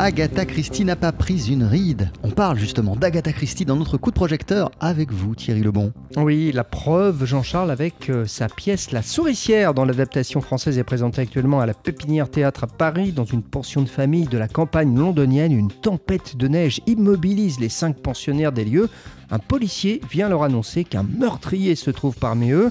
Agatha Christie n'a pas pris une ride. On parle justement d'Agatha Christie dans notre coup de projecteur avec vous, Thierry Lebon. Oui, la preuve, Jean-Charles, avec euh, sa pièce La Souricière, dont l'adaptation française est présentée actuellement à la Pépinière Théâtre à Paris, dans une portion de famille de la campagne londonienne. Une tempête de neige immobilise les cinq pensionnaires des lieux. Un policier vient leur annoncer qu'un meurtrier se trouve parmi eux.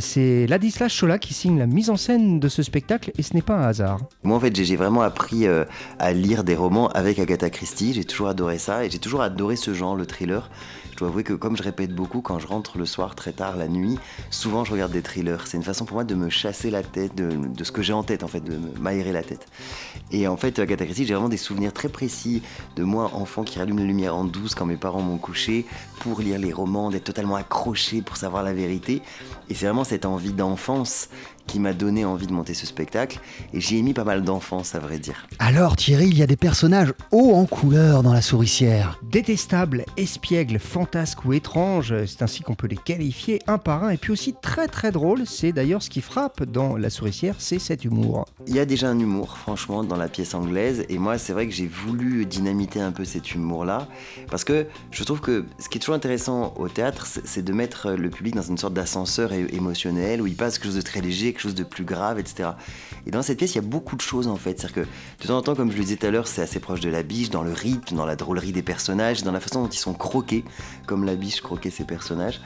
C'est Ladislas Chola qui signe la mise en scène de ce spectacle et ce n'est pas un hasard. Moi en fait j'ai vraiment appris euh, à lire des romans avec Agatha Christie, j'ai toujours adoré ça et j'ai toujours adoré ce genre, le thriller. Je dois avouer que comme je répète beaucoup quand je rentre le soir très tard la nuit, souvent je regarde des thrillers. C'est une façon pour moi de me chasser la tête de, de ce que j'ai en tête en fait, de m'aérer la tête. Et en fait Agatha Christie j'ai vraiment des souvenirs très précis de moi enfant qui rallume la lumière en douce quand mes parents m'ont couché pour lire les romans, d'être totalement accroché pour savoir la vérité. Et c'est vraiment cette envie d'enfance qui m'a donné envie de monter ce spectacle. Et j'y ai mis pas mal d'enfance, à vrai dire. Alors Thierry, il y a des personnages hauts en couleur dans la souricière. Détestables, espiègles, fantasques ou étranges, c'est ainsi qu'on peut les qualifier un par un. Et puis aussi très très drôle, c'est d'ailleurs ce qui frappe dans la souricière, c'est cet humour. Il y a déjà un humour, franchement, dans la pièce anglaise. Et moi, c'est vrai que j'ai voulu dynamiter un peu cet humour-là. Parce que je trouve que ce qui est toujours intéressant au théâtre, c'est de mettre le public dans une sorte d'ascenseur émotionnel où il passe quelque chose de très léger, quelque chose de plus grave, etc. Et dans cette pièce, il y a beaucoup de choses en fait. C'est-à-dire que de temps en temps, comme je le disais tout à l'heure, c'est assez proche de la biche, dans le rythme, dans la drôlerie des personnages, dans la façon dont ils sont croqués, comme la biche croquait ses personnages.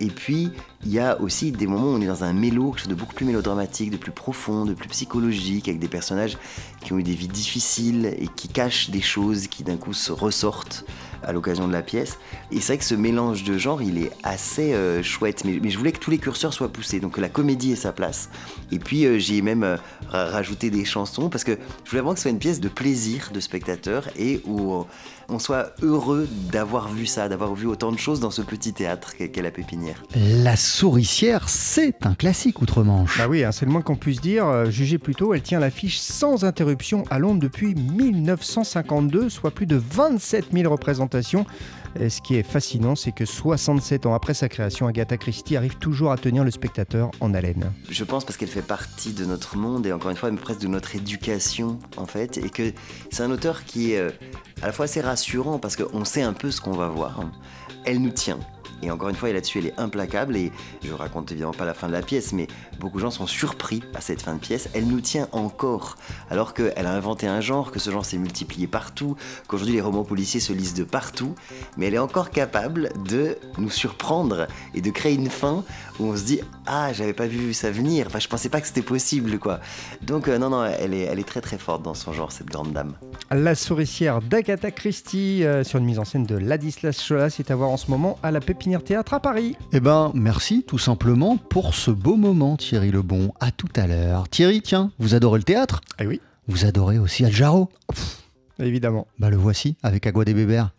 Et puis, il y a aussi des moments où on est dans un mélo, de beaucoup plus mélodramatique, de plus profond, de plus psychologique, avec des personnages qui ont eu des vies difficiles et qui cachent des choses qui d'un coup se ressortent à l'occasion de la pièce. Et c'est vrai que ce mélange de genres, il est assez euh, chouette. Mais, mais, je voulais que tous les curseurs soient poussés, donc que la comédie ait sa place. Et puis euh, j'ai même euh, rajouté des chansons parce que je voulais vraiment que ce soit une pièce de plaisir de spectateur et où on soit heureux d'avoir vu ça, d'avoir vu autant de choses dans ce petit théâtre qu'est la Pépinière. La Souricière, c'est un classique outre-Manche. Bah oui, hein, c'est le moins qu'on puisse dire. Jugez plutôt, elle tient l'affiche sans interruption à Londres depuis 1952, soit plus de 27 000 représentations. Ce qui est fascinant, c'est que 67 ans après sa création, Agatha Christie arrive toujours à tenir le spectateur en haleine. Je pense parce qu'elle fait partie de notre monde et encore une fois, presque de notre éducation en fait, et que c'est un auteur qui est à la fois assez rassurant parce qu'on sait un peu ce qu'on va voir. Elle nous tient. Et encore une fois, là-dessus, elle est implacable. Et je raconte évidemment pas la fin de la pièce, mais beaucoup de gens sont surpris à cette fin de pièce. Elle nous tient encore, alors qu'elle a inventé un genre, que ce genre s'est multiplié partout, qu'aujourd'hui les romans policiers se lisent de partout. Mais elle est encore capable de nous surprendre et de créer une fin où on se dit Ah, j'avais pas vu ça venir. Enfin, je pensais pas que c'était possible, quoi. Donc, euh, non, non, elle est, elle est très très forte dans son genre, cette grande dame. La souricière d'Agatha Christie, euh, sur une mise en scène de Ladislas Chola, c'est à voir en ce moment à la Pépinière Théâtre à Paris. Eh ben, merci tout simplement pour ce beau moment, Thierry Lebon. À tout à l'heure. Thierry, tiens, vous adorez le théâtre? Eh oui. Vous adorez aussi Al Jarreau? Évidemment. Bah le voici avec Agua des Bébères.